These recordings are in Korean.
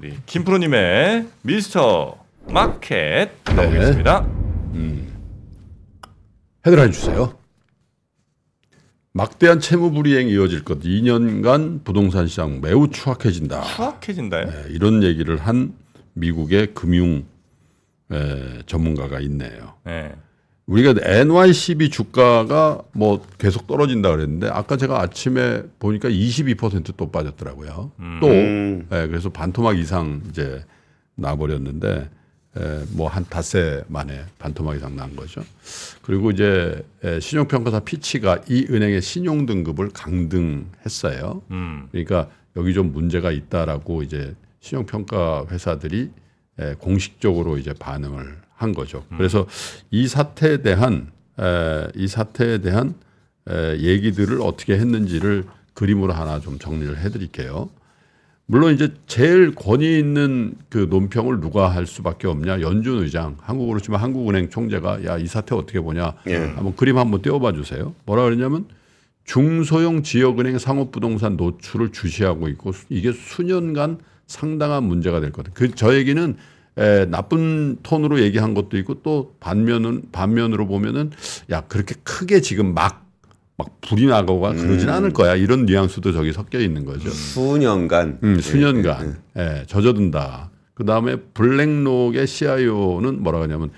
우리 김프로님의 미스터 마켓 가보겠습니다. 헤드라인 주세요. 막대한 채무 불이행이 이어질 것. 2년간 부동산 시장 매우 추악해진다. 추악해진다요. 네, 이런 얘기를 한 미국의 금융 에, 전문가가 있네요. 네. 우리가 NYCB 주가가 뭐 계속 떨어진다 그랬는데 아까 제가 아침에 보니까 22%또 빠졌더라고요. 또 음. 예, 그래서 반토막 이상 이제 나버렸는데 예, 뭐한 닷새 만에 반토막 이상 난 거죠. 그리고 이제 예, 신용평가사 피치가 이 은행의 신용 등급을 강등했어요. 음. 그러니까 여기 좀 문제가 있다라고 이제 신용평가 회사들이 에, 공식적으로 이제 반응을 한 거죠. 그래서 이 사태에 대한 에, 이 사태에 대한 에, 얘기들을 어떻게 했는지를 그림으로 하나 좀 정리를 해드릴게요. 물론 이제 제일 권위 있는 그 논평을 누가 할 수밖에 없냐 연준 의장 한국으로 치면 한국은행 총재가 야 이 사태 어떻게 보냐 예. 한번 그림 한번 띄워봐 주세요. 뭐라 그러냐면 중소형 지역은행 상업부동산 노출을 주시하고 있고 수- 이게 수년간 상당한 문제가 될 거다. 그저 얘기는 에, 나쁜 톤으로 얘기한 것도 있고 또 반면은 반면으로 보면은 야 그렇게 크게 지금 막 막 불이 나거나 그러진 않을 거야 이런 뉘앙스도 저기 섞여 있는 거죠. 수년간 음, 수년간 예, 젖어든다. 그 다음에 블랙록의 CIO는 뭐라 하냐면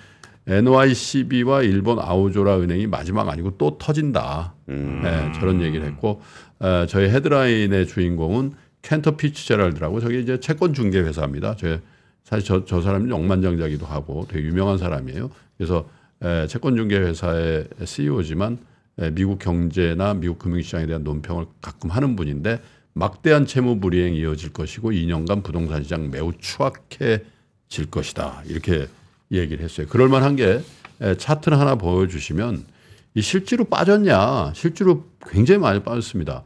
NYCB와 일본 아우조라 은행이 마지막 아니고 또 터진다. 예, 저런 얘기를 했고 어, 저희 헤드라인의 주인공은 켄터 피츠제랄드라고 저게 이제 채권 중개 회사입니다. 저 사실 저, 저 사람이 억만장자기도 하고 되게 유명한 사람이에요. 그래서 에, 채권 중개 회사의 CEO지만 에, 미국 경제나 미국 금융시장에 대한 논평을 가끔 하는 분인데 막대한 채무 불이행이 이어질 것이고 2년간 부동산 시장 매우 추악해질 것이다. 이렇게 얘기를 했어요. 그럴 만한 게 에, 차트를 하나 보여주시면 이 실제로 빠졌냐? 실제로 굉장히 많이 빠졌습니다.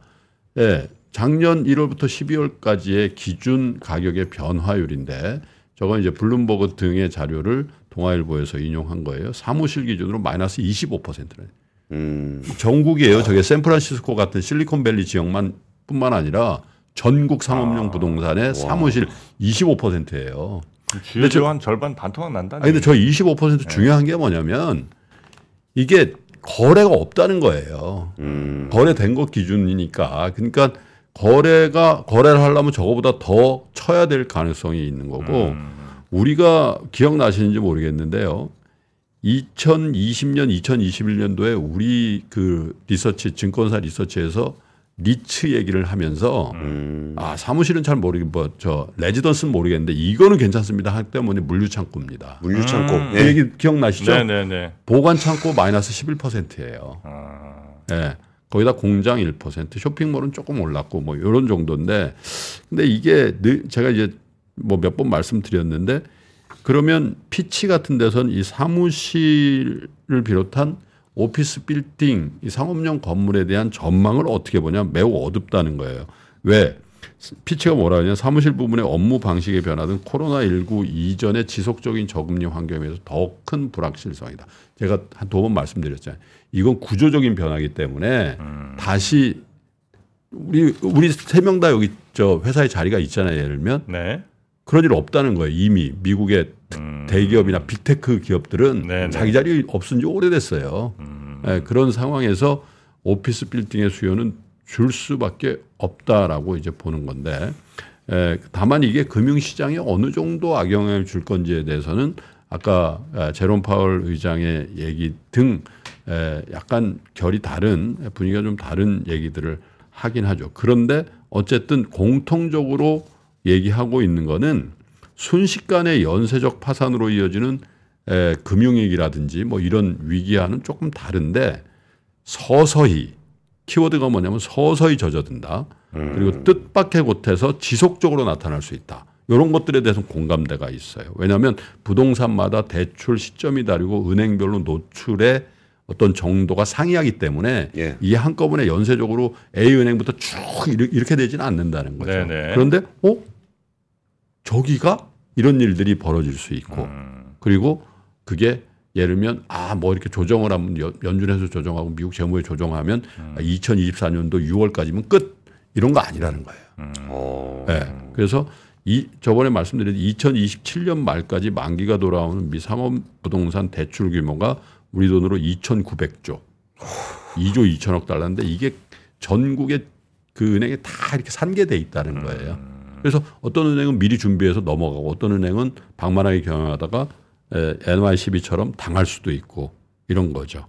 예, 작년 1월부터 12월까지의 기준 가격의 변화율인데 저건 이제 블룸버그 등의 자료를 동아일보에서 인용한 거예요. 사무실 기준으로 마이너스 25%래. 음. 전국이에요. 저게 샌프란시스코 같은 실리콘밸리 지역만 뿐만 아니라 전국 상업용 부동산의 사무실 25%예요. 주요 지역 한 절반 반토막 난다. 아니 근데 저 25% 중요한 게 뭐냐면 이게 거래가 없다는 거예요. 거래된 것 기준이니까. 그러니까 거래가 거래를 하려면 저거보다 더 쳐야 될 가능성이 있는 거고 우리가 기억나시는지 모르겠는데요. 2020년, 2021년도에 우리 그 리서치 증권사 리서치에서 리츠 얘기를 하면서 아 사무실은 잘 모르겠 뭐저 레지던스는 모르겠는데 이거는 괜찮습니다. 하기 때문에 물류 창고입니다. 물류 창고. 음. 그 예. 얘기 기억나시죠? 네네네. 보관 창고 마이너스 11%예요. 아, 예. 거기다 공장 1%, 쇼핑몰은 조금 올랐고 뭐 이런 정도인데 근데 이게 늘 제가 이제 뭐 몇 번 말씀드렸는데 그러면 피치 같은 데선 이 사무실을 비롯한 오피스 빌딩, 이 상업용 건물에 대한 전망을 어떻게 보냐 매우 어둡다는 거예요. 왜? 피치가 뭐라 하냐 사무실 부분의 업무 방식의 변화 등 코로나19 이전의 지속적인 저금리 환경에서 더 큰 불확실성이다. 제가 한 두 번 말씀드렸잖아요. 이건 구조적인 변화이기 때문에 다시 우리 우리 세 명 다 여기 저 회사에 자리가 있잖아요. 예를 들면 네. 그런 일 없다는 거예요. 이미 미국의 대기업이나 빅테크 기업들은 음. 네네. 자기 자리 없은 지 오래됐어요. 음. 예, 그런 상황에서 오피스 빌딩의 수요는 줄 수밖에 없다라고 이제 보는 건데 에, 다만 이게 금융시장에 어느 정도 악영향을 줄 건지에 대해서는 아까 에, 제롬 파월 의장의 얘기 등 에, 약간 결이 다른 분위기가 좀 다른 얘기들을 하긴 하죠. 그런데 어쨌든 공통적으로 얘기하고 있는 거는 순식간에 연쇄적 파산으로 이어지는 에, 금융위기라든지 뭐 이런 위기와는 조금 다른데 서서히 키워드가 뭐냐면 서서히 젖어든다. 그리고 뜻밖의 곳에서 지속적으로 나타날 수 있다. 이런 것들에 대해서는 공감대가 있어요. 왜냐하면 부동산마다 대출 시점이 다르고 은행별로 노출의 어떤 정도가 상이하기 때문에 예. 이 한꺼번에 연쇄적으로 A 은행부터 쭉 이렇게 이렇게 되지는 않는다는 거죠. 네네. 그런데 어 저기가 이런 일들이 벌어질 수 있고 음. 그리고 그게 예를 들면 아 뭐 이렇게 조정을 하면 연- 연준에서 조정하고 미국 재무에 조정하면 음. 2024년도 6월까지면 끝 이런 거 아니라는 거예요. 어. 예. 그래서 이 저번에 말씀드린 2027년 말까지 만기가 돌아오는 미 상업 부동산 대출 규모가 우리 돈으로 2,900조, 2조 2천억 달러인데 이게 전국의 그 은행에 다 이렇게 산계돼 있다는 거예요. 그래서 어떤 은행은 미리 준비해서 넘어가고 어떤 은행은 방만하게 경영하다가 NYCB처럼 당할 수도 있고 이런 거죠.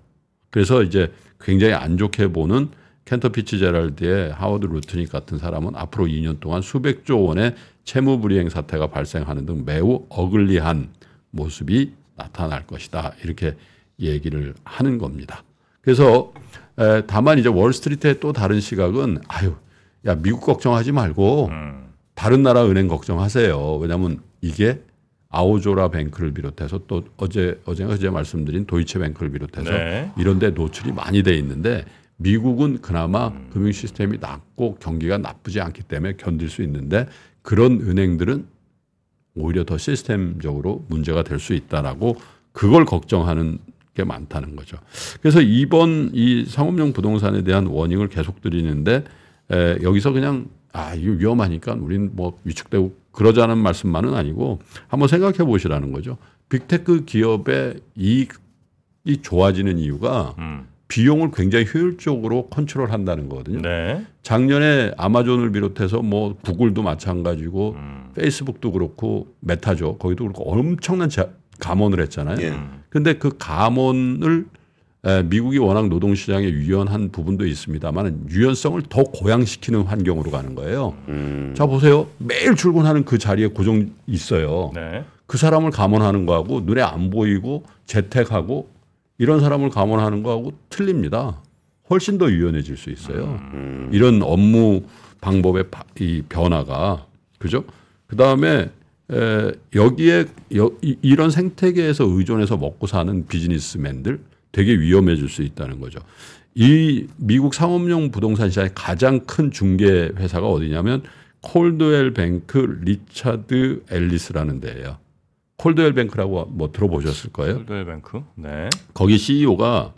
그래서 이제 굉장히 안 좋게 보는 켄터 피츠제랄드의 하워드 루트닉 같은 사람은 앞으로 2년 동안 수백 조 원의 채무 불이행 사태가 발생하는 등 매우 ugly한 모습이 나타날 것이다. 이렇게 얘기를 하는 겁니다. 그래서 에, 다만 이제 월스트리트의 또 다른 시각은 아유, 야 미국 걱정하지 말고 다른 나라 은행 걱정하세요. 왜냐하면 이게 아오조라 뱅크를 비롯해서 또 어제 어제가 어제 말씀드린 도이체 뱅크를 비롯해서 네. 이런 데 노출이 많이 돼 있는데 미국은 그나마 금융 시스템이 낮고 경기가 나쁘지 않기 때문에 견딜 수 있는데 그런 은행들은 오히려 더 시스템적으로 문제가 될 수 있다라고 그걸 걱정하는 게 많다는 거죠. 그래서 이번 이 상업용 부동산에 대한 워닝을 계속 드리는데 에, 여기서 그냥 아 이거 위험하니까 우리는 뭐 위축되고 그러자는 말씀만은 아니고 한번 생각해 보시라는 거죠. 빅테크 기업의 이익이 좋아지는 이유가 음. 비용을 굉장히 효율적으로 컨트롤 한다는 거거든요. 네. 작년에 아마존을 비롯해서 뭐 구글도 마찬가지고 음. 페이스북도 그렇고 메타죠. 거기도 그렇고 엄청난 자- 감원을 했잖아요. 예. 근데 그 감원을 에, 미국이 워낙 노동시장에 유연한 부분도 있습니다만 유연성을 더 고양시키는 환경으로 가는 거예요. 음. 자 보세요. 매일 출근하는 그 자리에 고정 있어요. 네. 그 사람을 감원하는 거하고 눈에 안 보이고 재택하고 이런 사람을 감원하는 거하고 틀립니다. 훨씬 더 유연해질 수 있어요. 이런 업무 방법의 바- 이 변화가 그죠? 그 다음에 여기에 여, 이, 이런 생태계에서 의존해서 먹고 사는 비즈니스맨들 되게 위험해질 수 있다는 거죠. 이 미국 상업용 부동산 시장의 가장 큰 중개 회사가 어디냐면 콜드웰 뱅크 리차드 앨리스라는 데예요. 콜드웰 뱅크라고 뭐 들어보셨을 거예요. 콜드웰 뱅크. 네. 거기 CEO가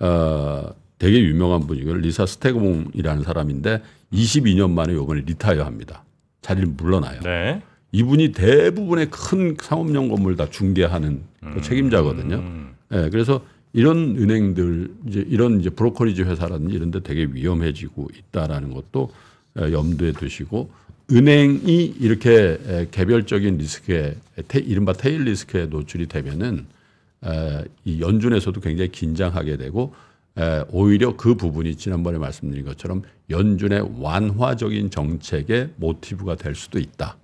어, 되게 유명한 분이고 리사 스테그몽이라는 사람인데 22년 만에 요번에 retire합니다. 자리를 물러나요. 네. 이분이 대부분의 큰 상업용 건물 다 중개하는 그 책임자거든요. 음. 예, 그래서 이런 은행들 이제 이런 이제 brokerage 회사라든지 이런 데 되게 위험해지고 있다라는 것도 에, 염두에 두시고 은행이 이렇게 에, 개별적인 리스크에 테, 이른바 테일 리스크에 노출이 되면은 에, 이 연준에서도 굉장히 긴장하게 되고 에, 오히려 그 부분이 지난번에 말씀드린 것처럼 연준의 완화적인 정책의 모티브가 될 수도 있다.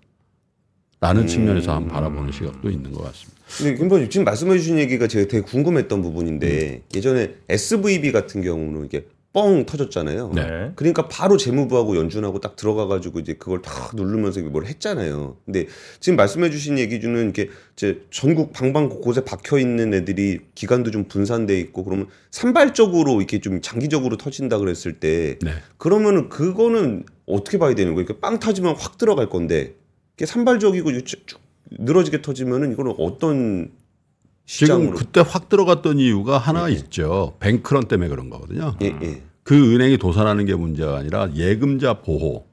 라는 측면에서 한번 바라보는 시각도 있는 것 같습니다. 근데 김번 지금 말씀해 주신 얘기가 제가 되게 궁금했던 부분인데 음. 예전에 SVB 같은 경우는 이게 뻥 터졌잖아요. 네. 그러니까 바로 재무부하고 연준하고 딱 들어가가지고 이제 그걸 다 누르면서 뭘 했잖아요. 근데 지금 말씀해 주신 얘기 중은 이게 이제 전국 방방 곳곳에 박혀 있는 애들이 기간도 좀 분산돼 있고 그러면 산발적으로 이렇게 좀 장기적으로 터진다 그랬을 때 네. 그러면은 그거는 어떻게 봐야 되는 거예요? 그러니까 빵 터지면 확 들어갈 건데 이게 산발적이고 쭉, 쭉 늘어지게 터지면은 이거는 어떤 지금 시장으로 그때 확 들어갔던 이유가 하나 있죠. 뱅크런 때문에 그런 거거든요. 예, 예. 그 은행이 도산하는 게 문제가 아니라 예금자 보호,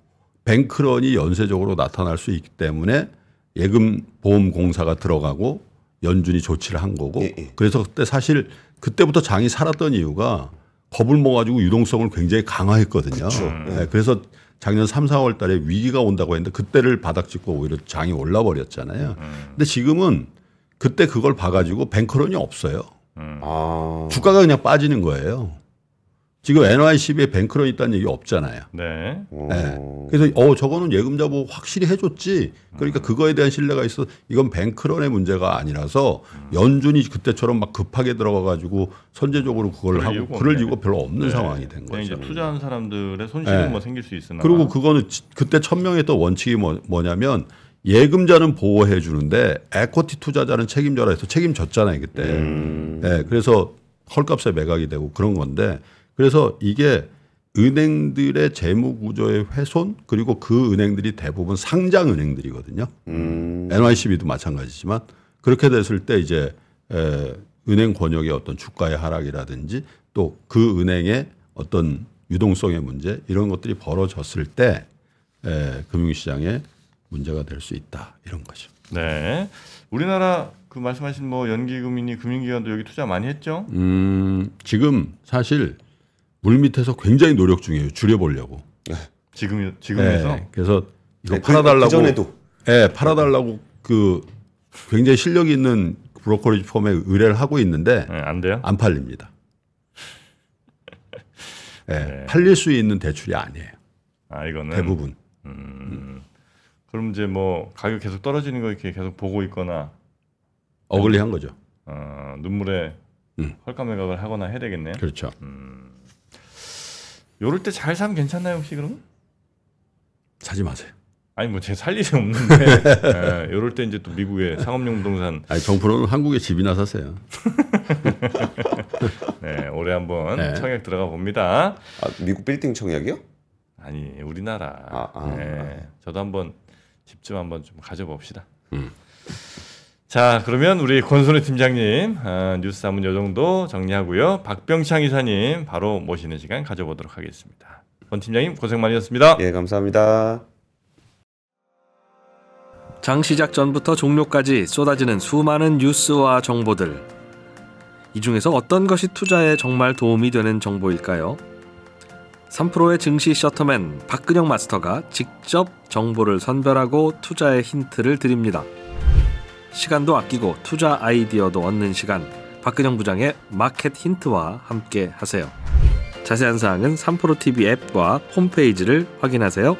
뱅크런이 연쇄적으로 나타날 수 있기 때문에 예금 보험 공사가 들어가고 연준이 조치를 한 거고 예, 예. 그래서 그때 사실 그때부터 장이 살았던 이유가 겁을 먹어가지고 유동성을 굉장히 강화했거든요. 네, 그래서 작년 3, 4월 달에 위기가 온다고 했는데 그때를 바닥짓고 오히려 장이 올라 버렸잖아요. 근데 지금은 그때 그걸 봐가지고 뱅크런이 없어요. 아. 주가가 그냥 빠지는 거예요. 지금 NYCB에 뱅크런 있다는 얘기 없잖아요. 네. 네. 그래서 어 저거는 예금자 보호 확실히 해줬지. 그러니까 그거에 대한 신뢰가 있어. 이건 뱅크런의 문제가 아니라서 연준이 그때처럼 막 급하게 들어가가지고 선제적으로 그걸 그럴 하고 이유가 그럴 없네. 이유가 별로 없는 네. 상황이 된 거죠. 이제 투자한 사람들의 손실은 네. 뭐 생길 수 있으나 그리고 그거는 지- 그때 천명했던 원칙이 뭐, 뭐냐면 예금자는 보호해 주는데 에코티 투자자는 책임져라 해서 책임졌잖아요 그때. 네, 그래서 헐값에 매각이 되고 그런 건데 그래서 이게 은행들의 재무 구조의 훼손 그리고 그 은행들이 대부분 상장 은행들이거든요. 음. NYCB도 마찬가지지만 그렇게 됐을 때 이제 에, 은행 권역의 어떤 주가의 하락이라든지 또 그 은행의 어떤 유동성의 문제 이런 것들이 벌어졌을 때 에, 금융시장에 문제가 될 수 있다 이런 거죠. 네. 우리나라 그 말씀하신 뭐 연기금이니 금융기관도 여기 투자 많이 했죠? 음, 지금 사실 물 밑에서 굉장히 노력 중이에요. 줄여보려고. 지금 지금에서 네, 그래서 이거 네, 그- 팔아달라고. 그 전에도 예, 팔아달라고 그 굉장히 실력 있는 브로커리지 펌에 의뢰를 하고 있는데 네, 안 돼요? 안 팔립니다. 예, 네. 팔릴 수 있는 대출이 아니에요. 아 이거는 대부분. 그럼 이제 뭐 가격 계속 떨어지는 거 이렇게 계속 보고 있거나 어글리한 거죠. 어, 눈물에 음. 헐감매각을 하거나 해야 되겠네요. 그렇죠. 요럴 때 잘 사면 괜찮나요 혹시 그러면? 사지 마세요. 아니 뭐 제 살 일이 없는데 예, 요럴 때 이제 또 미국의 상업용 부동산 아니 정프로는 한국에 집이나 사세요. 네, 올해 한번 네. 청약 들어가 봅니다. 아, 미국 빌딩 청약이요? 아니 우리나라. 아, 아, 네, 저도 한번 집 좀 한번 좀 가져봅시다. 음. 자 그러면 우리 권순우 팀장님 아, 뉴스 한번 요 정도 정리하고요. 박병창 이사님 바로 모시는 시간 가져보도록 하겠습니다. 권 팀장님 고생 많으셨습니다. 예, 감사합니다. 장 시작 전부터 종료까지 쏟아지는 수많은 뉴스와 정보들. 이 중에서 어떤 것이 투자에 정말 도움이 되는 정보일까요? 3프로의 증시 셔터맨 박근영 마스터가 직접 정보를 선별하고 투자의 힌트를 드립니다. 시간도 아끼고 투자 아이디어도 얻는 시간. 박근영 부장의 마켓 힌트와 함께 하세요. 자세한 사항은 3프로 TV 앱과 홈페이지를 확인하세요.